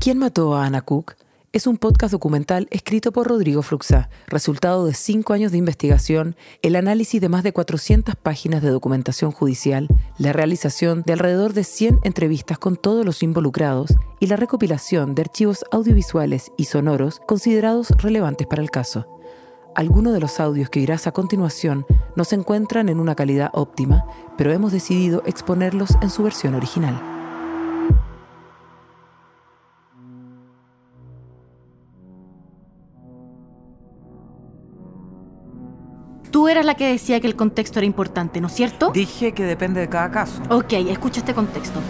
¿Quién mató a Ana Cook? Es un podcast documental escrito por Rodrigo Fruxá, resultado de cinco años de investigación, el análisis de más de 400 páginas de documentación judicial, la realización de alrededor de 100 entrevistas con todos los involucrados y la recopilación de archivos audiovisuales y sonoros considerados relevantes para el caso. Algunos de los audios que oirás a continuación no se encuentran en una calidad óptima, pero hemos decidido exponerlos en su versión original. Tú eras la que decía que el contexto era importante, ¿no es cierto? Dije que depende de cada caso. Ok, escucha este contexto.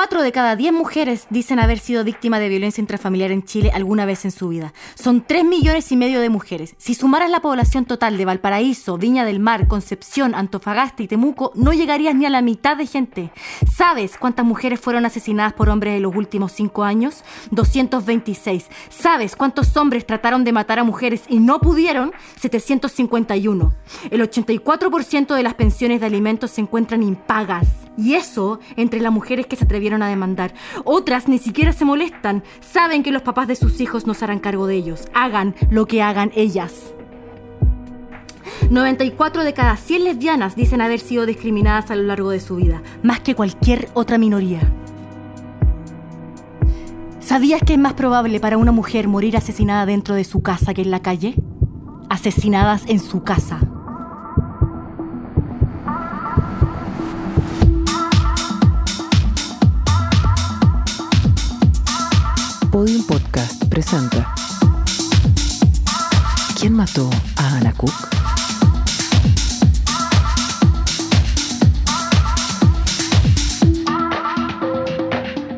Cuatro de cada diez mujeres dicen haber sido víctimas de violencia intrafamiliar en Chile alguna vez en su vida. Son tres millones y medio de mujeres. Si sumaras la población total de Valparaíso, Viña del Mar, Concepción, Antofagasta y Temuco, no llegarías ni a la mitad de gente. ¿Sabes cuántas mujeres fueron asesinadas por hombres en los últimos cinco años? 226. ¿Sabes cuántos hombres trataron de matar a mujeres y no pudieron? 751. El 84% de las pensiones de alimentos se encuentran impagas. Y eso entre las mujeres que se atrevieron a demandar. Otras ni siquiera se molestan. Saben que los papás de sus hijos no harán cargo de ellos. Hagan lo que hagan ellas. 94 de cada 100 lesbianas dicen haber sido discriminadas a lo largo de su vida, más que cualquier otra minoría. ¿Sabías que es más probable para una mujer morir asesinada dentro de su casa que en la calle? Asesinadas en su casa. Podium Podcast presenta ¿Quién mató a Ana Cook?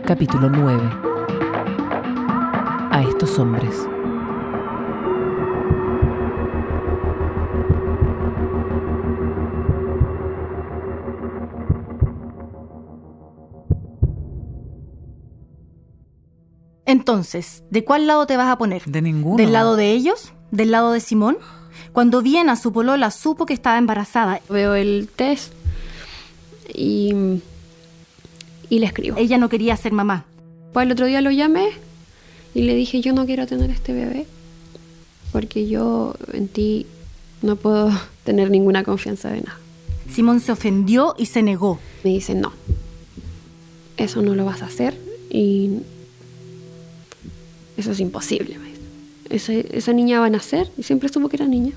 Capítulo 9 A estos hombres. Entonces, ¿de cuál lado te vas a poner? De ninguno. ¿Del lado de ellos? ¿Del lado de Simón? Cuando Viena, su polola, supo que estaba embarazada, Veo el test y, y le escribo. ella no quería ser mamá. Pues el otro día lo llamé y le dije, yo no quiero tener este bebé porque yo en ti no puedo tener ninguna confianza de nada. Simón se ofendió y se negó. Me dice, no, eso no lo vas a hacer y eso es imposible. me dice. Ese- esa niña va a nacer, y siempre supo que era niña.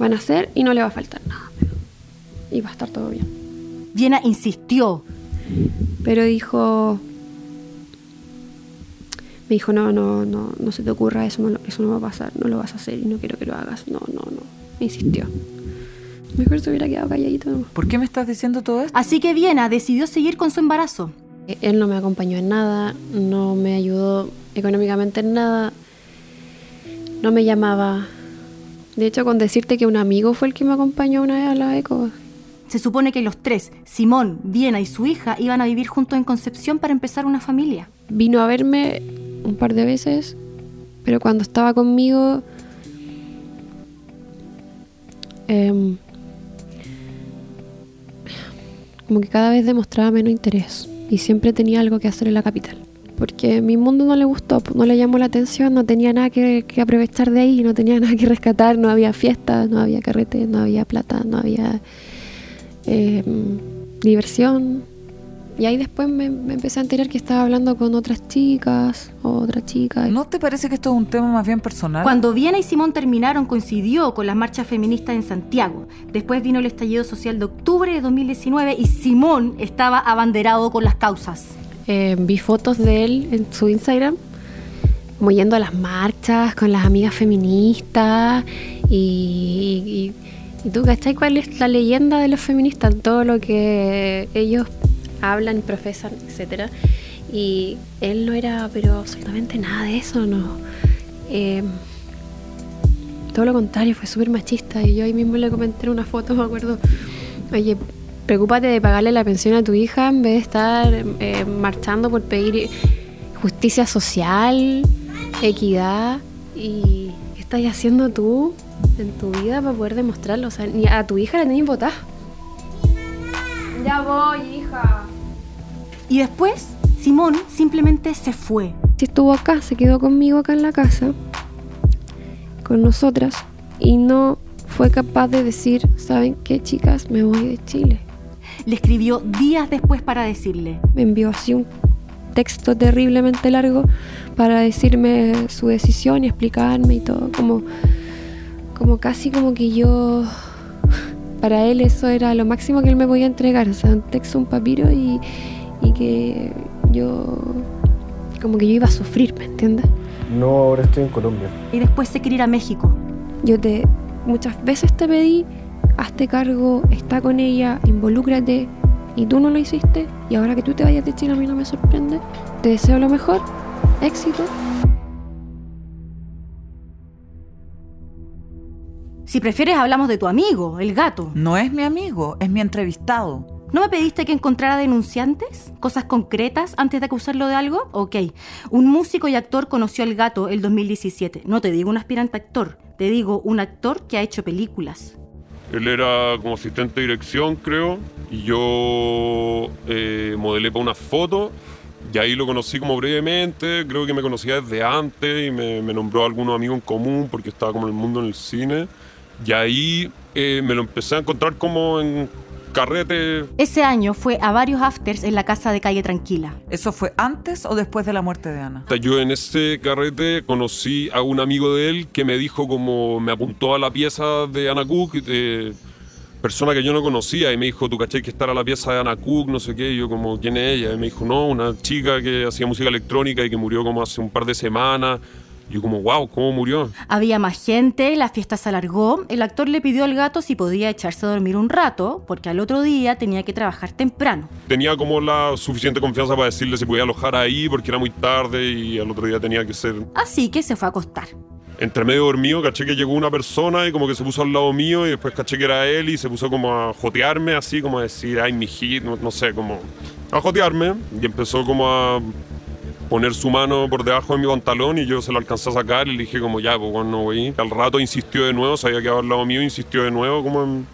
Va a nacer y no le va a faltar nada. Y va a estar todo bien. Viena insistió. Pero dijo, me dijo, no, no, no, no se te ocurra, eso no, lo- eso no va a pasar, no lo vas a hacer y no quiero que lo hagas. No, no, no. Me insistió. Mejor se hubiera quedado calladito. nomás. ¿Por qué me estás diciendo todo esto? Así que Viena decidió seguir con su embarazo. Él no me acompañó en nada, no me ayudó económicamente en nada, no me llamaba. De hecho, con decirte que un amigo fue el que me acompañó una vez a la eco. Se supone que los tres, Simón, Viena y su hija, iban a vivir juntos en Concepción para empezar una familia. Vino a verme un par de veces, pero cuando estaba conmigo, em, como que cada vez demostraba menos interés y siempre tenía algo que hacer en la capital. Porque mi mundo no le gustó, pues, no le llamó la atención, no tenía nada que, que aprovechar de ahí, no tenía nada que rescatar, no había fiestas, no había carrete, no había plata, no había em, diversión. Y ahí después me, me empecé a enterar que estaba hablando con otras chicas, otras chicas. ¿No te parece que esto es un tema más bien personal? Cuando Viena y Simón terminaron, coincidió con las marchas feministas en Santiago. Después vino el estallido social de octubre de 2019 y Simón estaba abanderado con las causas. Eh, vi fotos de él en su Instagram, como yendo a las marchas con las amigas feministas. Y, y, y tú, ¿cachai cuál es la leyenda de los feministas? Todo lo que ellos hablan, profesan, etcétera. Y él no era, pero absolutamente nada de eso, no. Eh, todo lo contrario, fue súper machista. Y yo ahí mismo le comenté en una foto, me acuerdo, oye, preocúpate de pagarle la pensión a tu hija en vez de estar eh, marchando por pedir justicia social, equidad. ¿Y qué estás haciendo tú en tu vida para poder demostrarlo? O sea, ni a tu hija la tenías votada. Ya voy, hija. Y después, Simón simplemente se fue. Si estuvo acá, se quedó conmigo acá en la casa, con nosotras, y no fue capaz de decir, ¿saben qué, chicas? Me voy de Chile. Le escribió días después para decirle. Me envió así un texto terriblemente largo para decirme su decisión y explicarme y todo, como, como casi como que yo, para él eso era lo máximo que él me podía entregar, o sea, un texto, un papiro y, y que yo, como que yo iba a sufrir, ¿me entiendes? No, ahora estoy en Colombia. Y después se quería ir a México. Yo te, muchas veces te pedí, hazte cargo, está con ella, involúcrate, y tú no lo hiciste, y ahora que tú te vayas de Chile a mí no me sorprende. Te deseo lo mejor, éxito. Si prefieres hablamos de tu amigo, el gato. No es mi amigo, es mi entrevistado. ¿No me pediste que encontrara denunciantes? ¿Cosas concretas antes de acusarlo de algo? Ok. Un músico y actor conoció al gato el 2017. No te digo un aspirante actor, te digo un actor que ha hecho películas. Él era como asistente de dirección, creo, y yo eh, modelé para una foto. Y ahí lo conocí como brevemente, creo que me conocía desde antes y me, me nombró a algunos amigos en común porque estaba como en el mundo en el cine. Y ahí eh, me lo empecé a encontrar como en carrete. Ese año fue a varios afters en la casa de Calle Tranquila. ¿Eso fue antes o después de la muerte de Ana? Yo en ese carrete conocí a un amigo de él que me dijo como, me apuntó a la pieza de Ana Cook, de persona que yo no conocía, y me dijo, tú caché que estar a la pieza de Ana Cook, no sé qué, y yo como, ¿quién es ella? Y me dijo, no, una chica que hacía música electrónica y que murió como hace un par de semanas. Yo como, wow, ¿cómo murió? Había más gente, la fiesta se alargó. El actor le pidió al gato si podía echarse a dormir un rato, porque al otro día tenía que trabajar temprano. Tenía como la suficiente confianza para decirle si podía alojar ahí, porque era muy tarde y al otro día tenía que ser... Así que se fue a acostar. Entre medio dormido, caché que llegó una persona y como que se puso al lado mío y después caché que era él y se puso como a jotearme así, como a decir, ay, mi hit, no, no sé, como a jotearme y empezó como a poner su mano por debajo de mi pantalón y yo se lo alcancé a sacar y le dije como ya, pues bueno, voy. Al rato insistió de nuevo, sabía que al lado mío, insistió de nuevo como en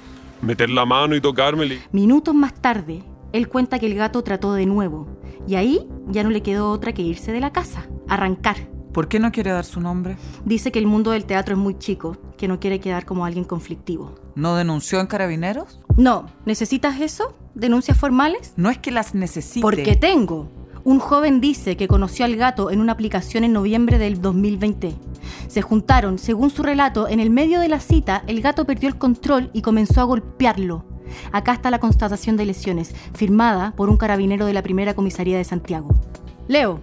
meter la mano y tocarme. Minutos más tarde, él cuenta que el gato trató de nuevo y ahí ya no le quedó otra que irse de la casa, arrancar. ¿Por qué no quiere dar su nombre? Dice que el mundo del teatro es muy chico, que no quiere quedar como alguien conflictivo. ¿No denunció en carabineros? No, ¿necesitas eso? ¿Denuncias formales? No es que las necesite. Porque tengo. Un joven dice que conoció al gato en una aplicación en noviembre del 2020. Se juntaron, según su relato, en el medio de la cita, el gato perdió el control y comenzó a golpearlo. Acá está la constatación de lesiones, firmada por un carabinero de la primera comisaría de Santiago. Leo,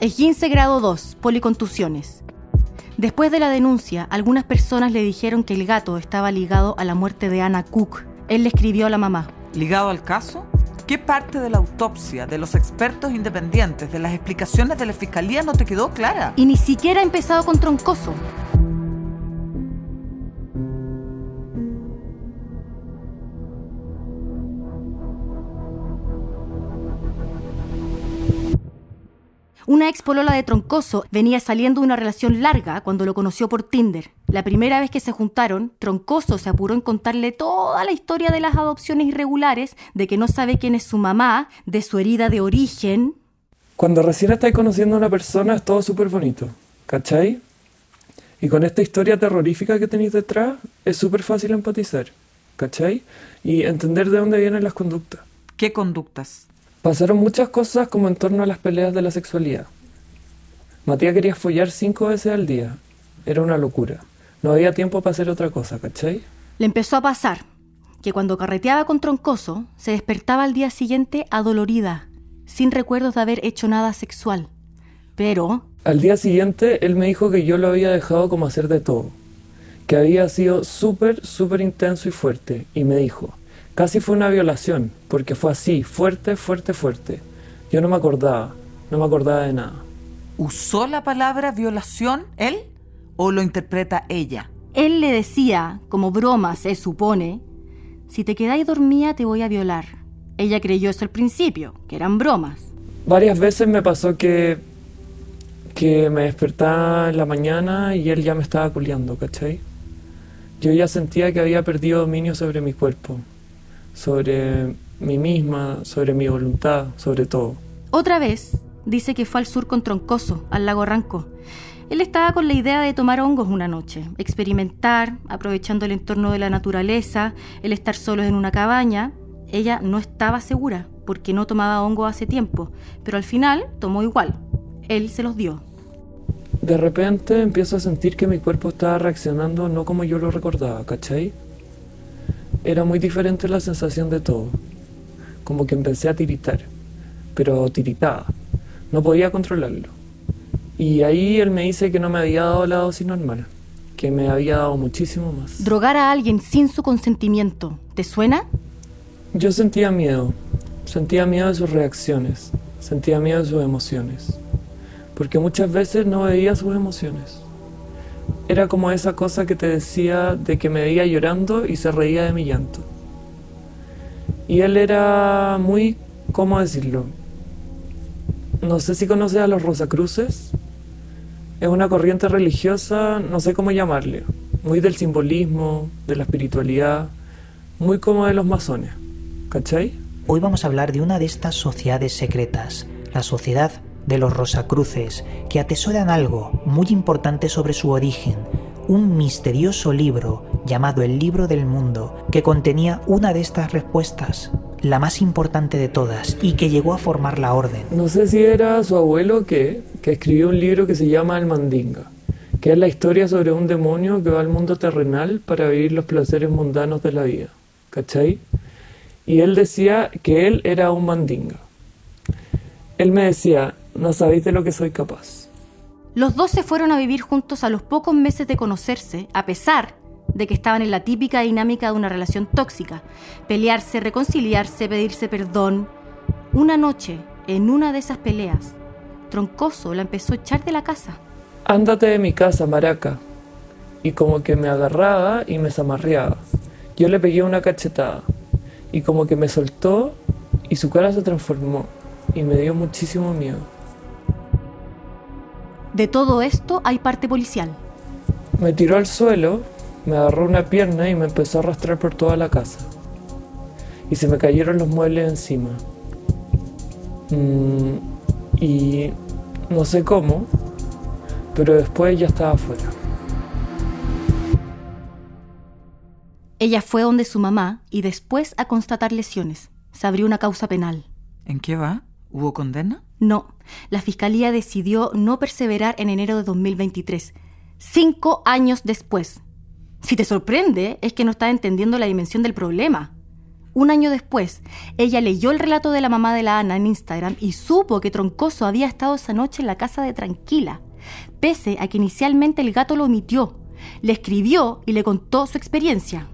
esguince grado 2, policontusiones. Después de la denuncia, algunas personas le dijeron que el gato estaba ligado a la muerte de Ana Cook. Él le escribió a la mamá. ¿Ligado al caso? ¿Qué parte de la autopsia, de los expertos independientes, de las explicaciones de la fiscalía no te quedó clara? Y ni siquiera ha empezado con Troncoso. Una ex polola de Troncoso venía saliendo de una relación larga cuando lo conoció por Tinder. La primera vez que se juntaron, Troncoso se apuró en contarle toda la historia de las adopciones irregulares, de que no sabe quién es su mamá, de su herida de origen. Cuando recién estáis conociendo a una persona es todo súper bonito, ¿cachai? Y con esta historia terrorífica que tenéis detrás es súper fácil empatizar, ¿cachai? Y entender de dónde vienen las conductas. ¿Qué conductas? Pasaron muchas cosas como en torno a las peleas de la sexualidad. Matías quería follar cinco veces al día. Era una locura. No había tiempo para hacer otra cosa, ¿cachai? Le empezó a pasar que cuando carreteaba con Troncoso, se despertaba al día siguiente adolorida, sin recuerdos de haber hecho nada sexual. Pero... Al día siguiente, él me dijo que yo lo había dejado como hacer de todo. Que había sido súper, súper intenso y fuerte. Y me dijo, Casi fue una violación, porque fue así, fuerte, fuerte, fuerte. Yo no me acordaba, no me acordaba de nada. ¿Usó la palabra violación él o lo interpreta ella? Él le decía, como broma se supone, si te quedáis dormida te voy a violar. Ella creyó eso al principio, que eran bromas. Varias veces me pasó que, que me despertaba en la mañana y él ya me estaba culiando, ¿cachai? Yo ya sentía que había perdido dominio sobre mi cuerpo sobre mí misma, sobre mi voluntad, sobre todo. Otra vez, dice que fue al sur con Troncoso, al lago Ranco. Él estaba con la idea de tomar hongos una noche, experimentar, aprovechando el entorno de la naturaleza, el estar solos en una cabaña. Ella no estaba segura, porque no tomaba hongos hace tiempo, pero al final tomó igual. Él se los dio. De repente empiezo a sentir que mi cuerpo estaba reaccionando no como yo lo recordaba, ¿cachai? Era muy diferente la sensación de todo. Como que empecé a tiritar, pero tiritaba. No podía controlarlo. Y ahí él me dice que no me había dado la dosis normal, que me había dado muchísimo más. Drogar a alguien sin su consentimiento, ¿te suena? Yo sentía miedo, sentía miedo de sus reacciones, sentía miedo de sus emociones, porque muchas veces no veía sus emociones. Era como esa cosa que te decía de que me veía llorando y se reía de mi llanto. Y él era muy, ¿cómo decirlo? No sé si conoces a los Rosacruces. Es una corriente religiosa, no sé cómo llamarle, muy del simbolismo, de la espiritualidad, muy como de los masones. ¿Cachai? Hoy vamos a hablar de una de estas sociedades secretas, la sociedad de los Rosacruces, que atesoran algo muy importante sobre su origen, un misterioso libro llamado el Libro del Mundo, que contenía una de estas respuestas, la más importante de todas, y que llegó a formar la orden. No sé si era su abuelo que, que escribió un libro que se llama El Mandinga, que es la historia sobre un demonio que va al mundo terrenal para vivir los placeres mundanos de la vida. ¿Cachai? Y él decía que él era un mandinga. Él me decía, no sabéis de lo que soy capaz. Los dos se fueron a vivir juntos a los pocos meses de conocerse, a pesar de que estaban en la típica dinámica de una relación tóxica. Pelearse, reconciliarse, pedirse perdón. Una noche, en una de esas peleas, Troncoso la empezó a echar de la casa. Ándate de mi casa, maraca. Y como que me agarraba y me zamarreaba. Yo le pegué una cachetada. Y como que me soltó y su cara se transformó. Y me dio muchísimo miedo. De todo esto hay parte policial. Me tiró al suelo, me agarró una pierna y me empezó a arrastrar por toda la casa. Y se me cayeron los muebles encima. Mm, y no sé cómo, pero después ya estaba afuera. Ella fue donde su mamá y después a constatar lesiones. Se abrió una causa penal. ¿En qué va? ¿Hubo condena? No, la fiscalía decidió no perseverar en enero de 2023, cinco años después. Si te sorprende, es que no estás entendiendo la dimensión del problema. Un año después, ella leyó el relato de la mamá de la Ana en Instagram y supo que Troncoso había estado esa noche en la casa de Tranquila, pese a que inicialmente el gato lo omitió. Le escribió y le contó su experiencia.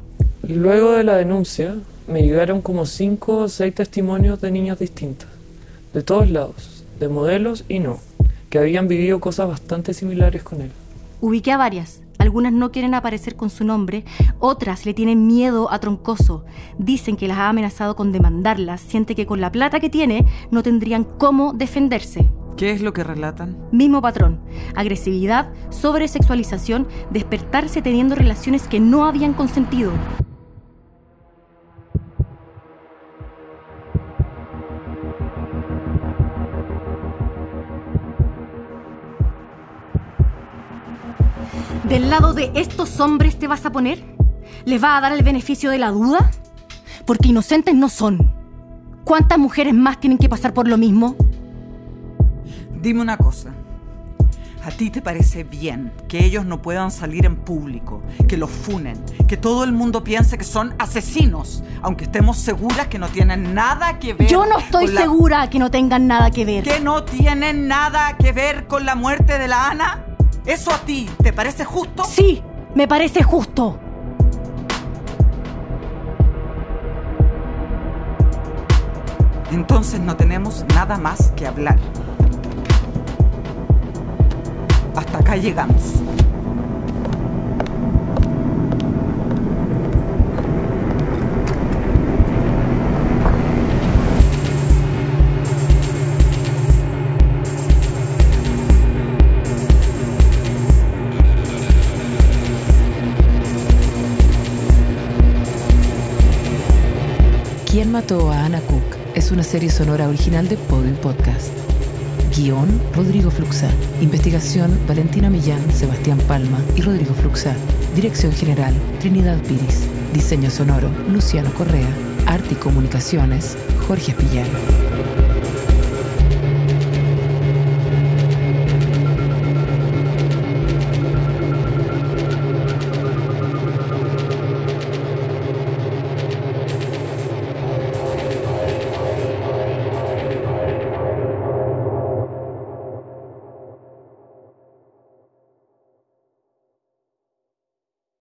Luego de la denuncia, me llegaron como cinco o seis testimonios de niñas distintas, de todos lados, de modelos y no, que habían vivido cosas bastante similares con él. Ubiqué a varias. Algunas no quieren aparecer con su nombre, otras le tienen miedo a Troncoso. Dicen que las ha amenazado con demandarlas, siente que con la plata que tiene no tendrían cómo defenderse. ¿Qué es lo que relatan? Mismo patrón, agresividad, sobresexualización, despertarse teniendo relaciones que no habían consentido. ¿Del lado de estos hombres te vas a poner? ¿Les va a dar el beneficio de la duda? Porque inocentes no son. ¿Cuántas mujeres más tienen que pasar por lo mismo? Dime una cosa. ¿A ti te parece bien que ellos no puedan salir en público, que los funen, que todo el mundo piense que son asesinos, aunque estemos seguras que no tienen nada que ver Yo no estoy la- segura que no tengan nada que ver. que no tienen nada que ver con la muerte de la Ana? ¿Eso a ti te parece justo? Sí, me parece justo. Entonces no tenemos nada más que hablar. Hasta acá llegamos. ¿Quién mató Mató a Anna Cook es una serie sonora original de Podium Podcast. Guión, Rodrigo Fluxa. Investigación, Valentina Millán, Sebastián Palma y Rodrigo Fluxa. Dirección General, Trinidad Piris. Diseño sonoro, Luciano Correa. Arte y Comunicaciones, Jorge Espillán.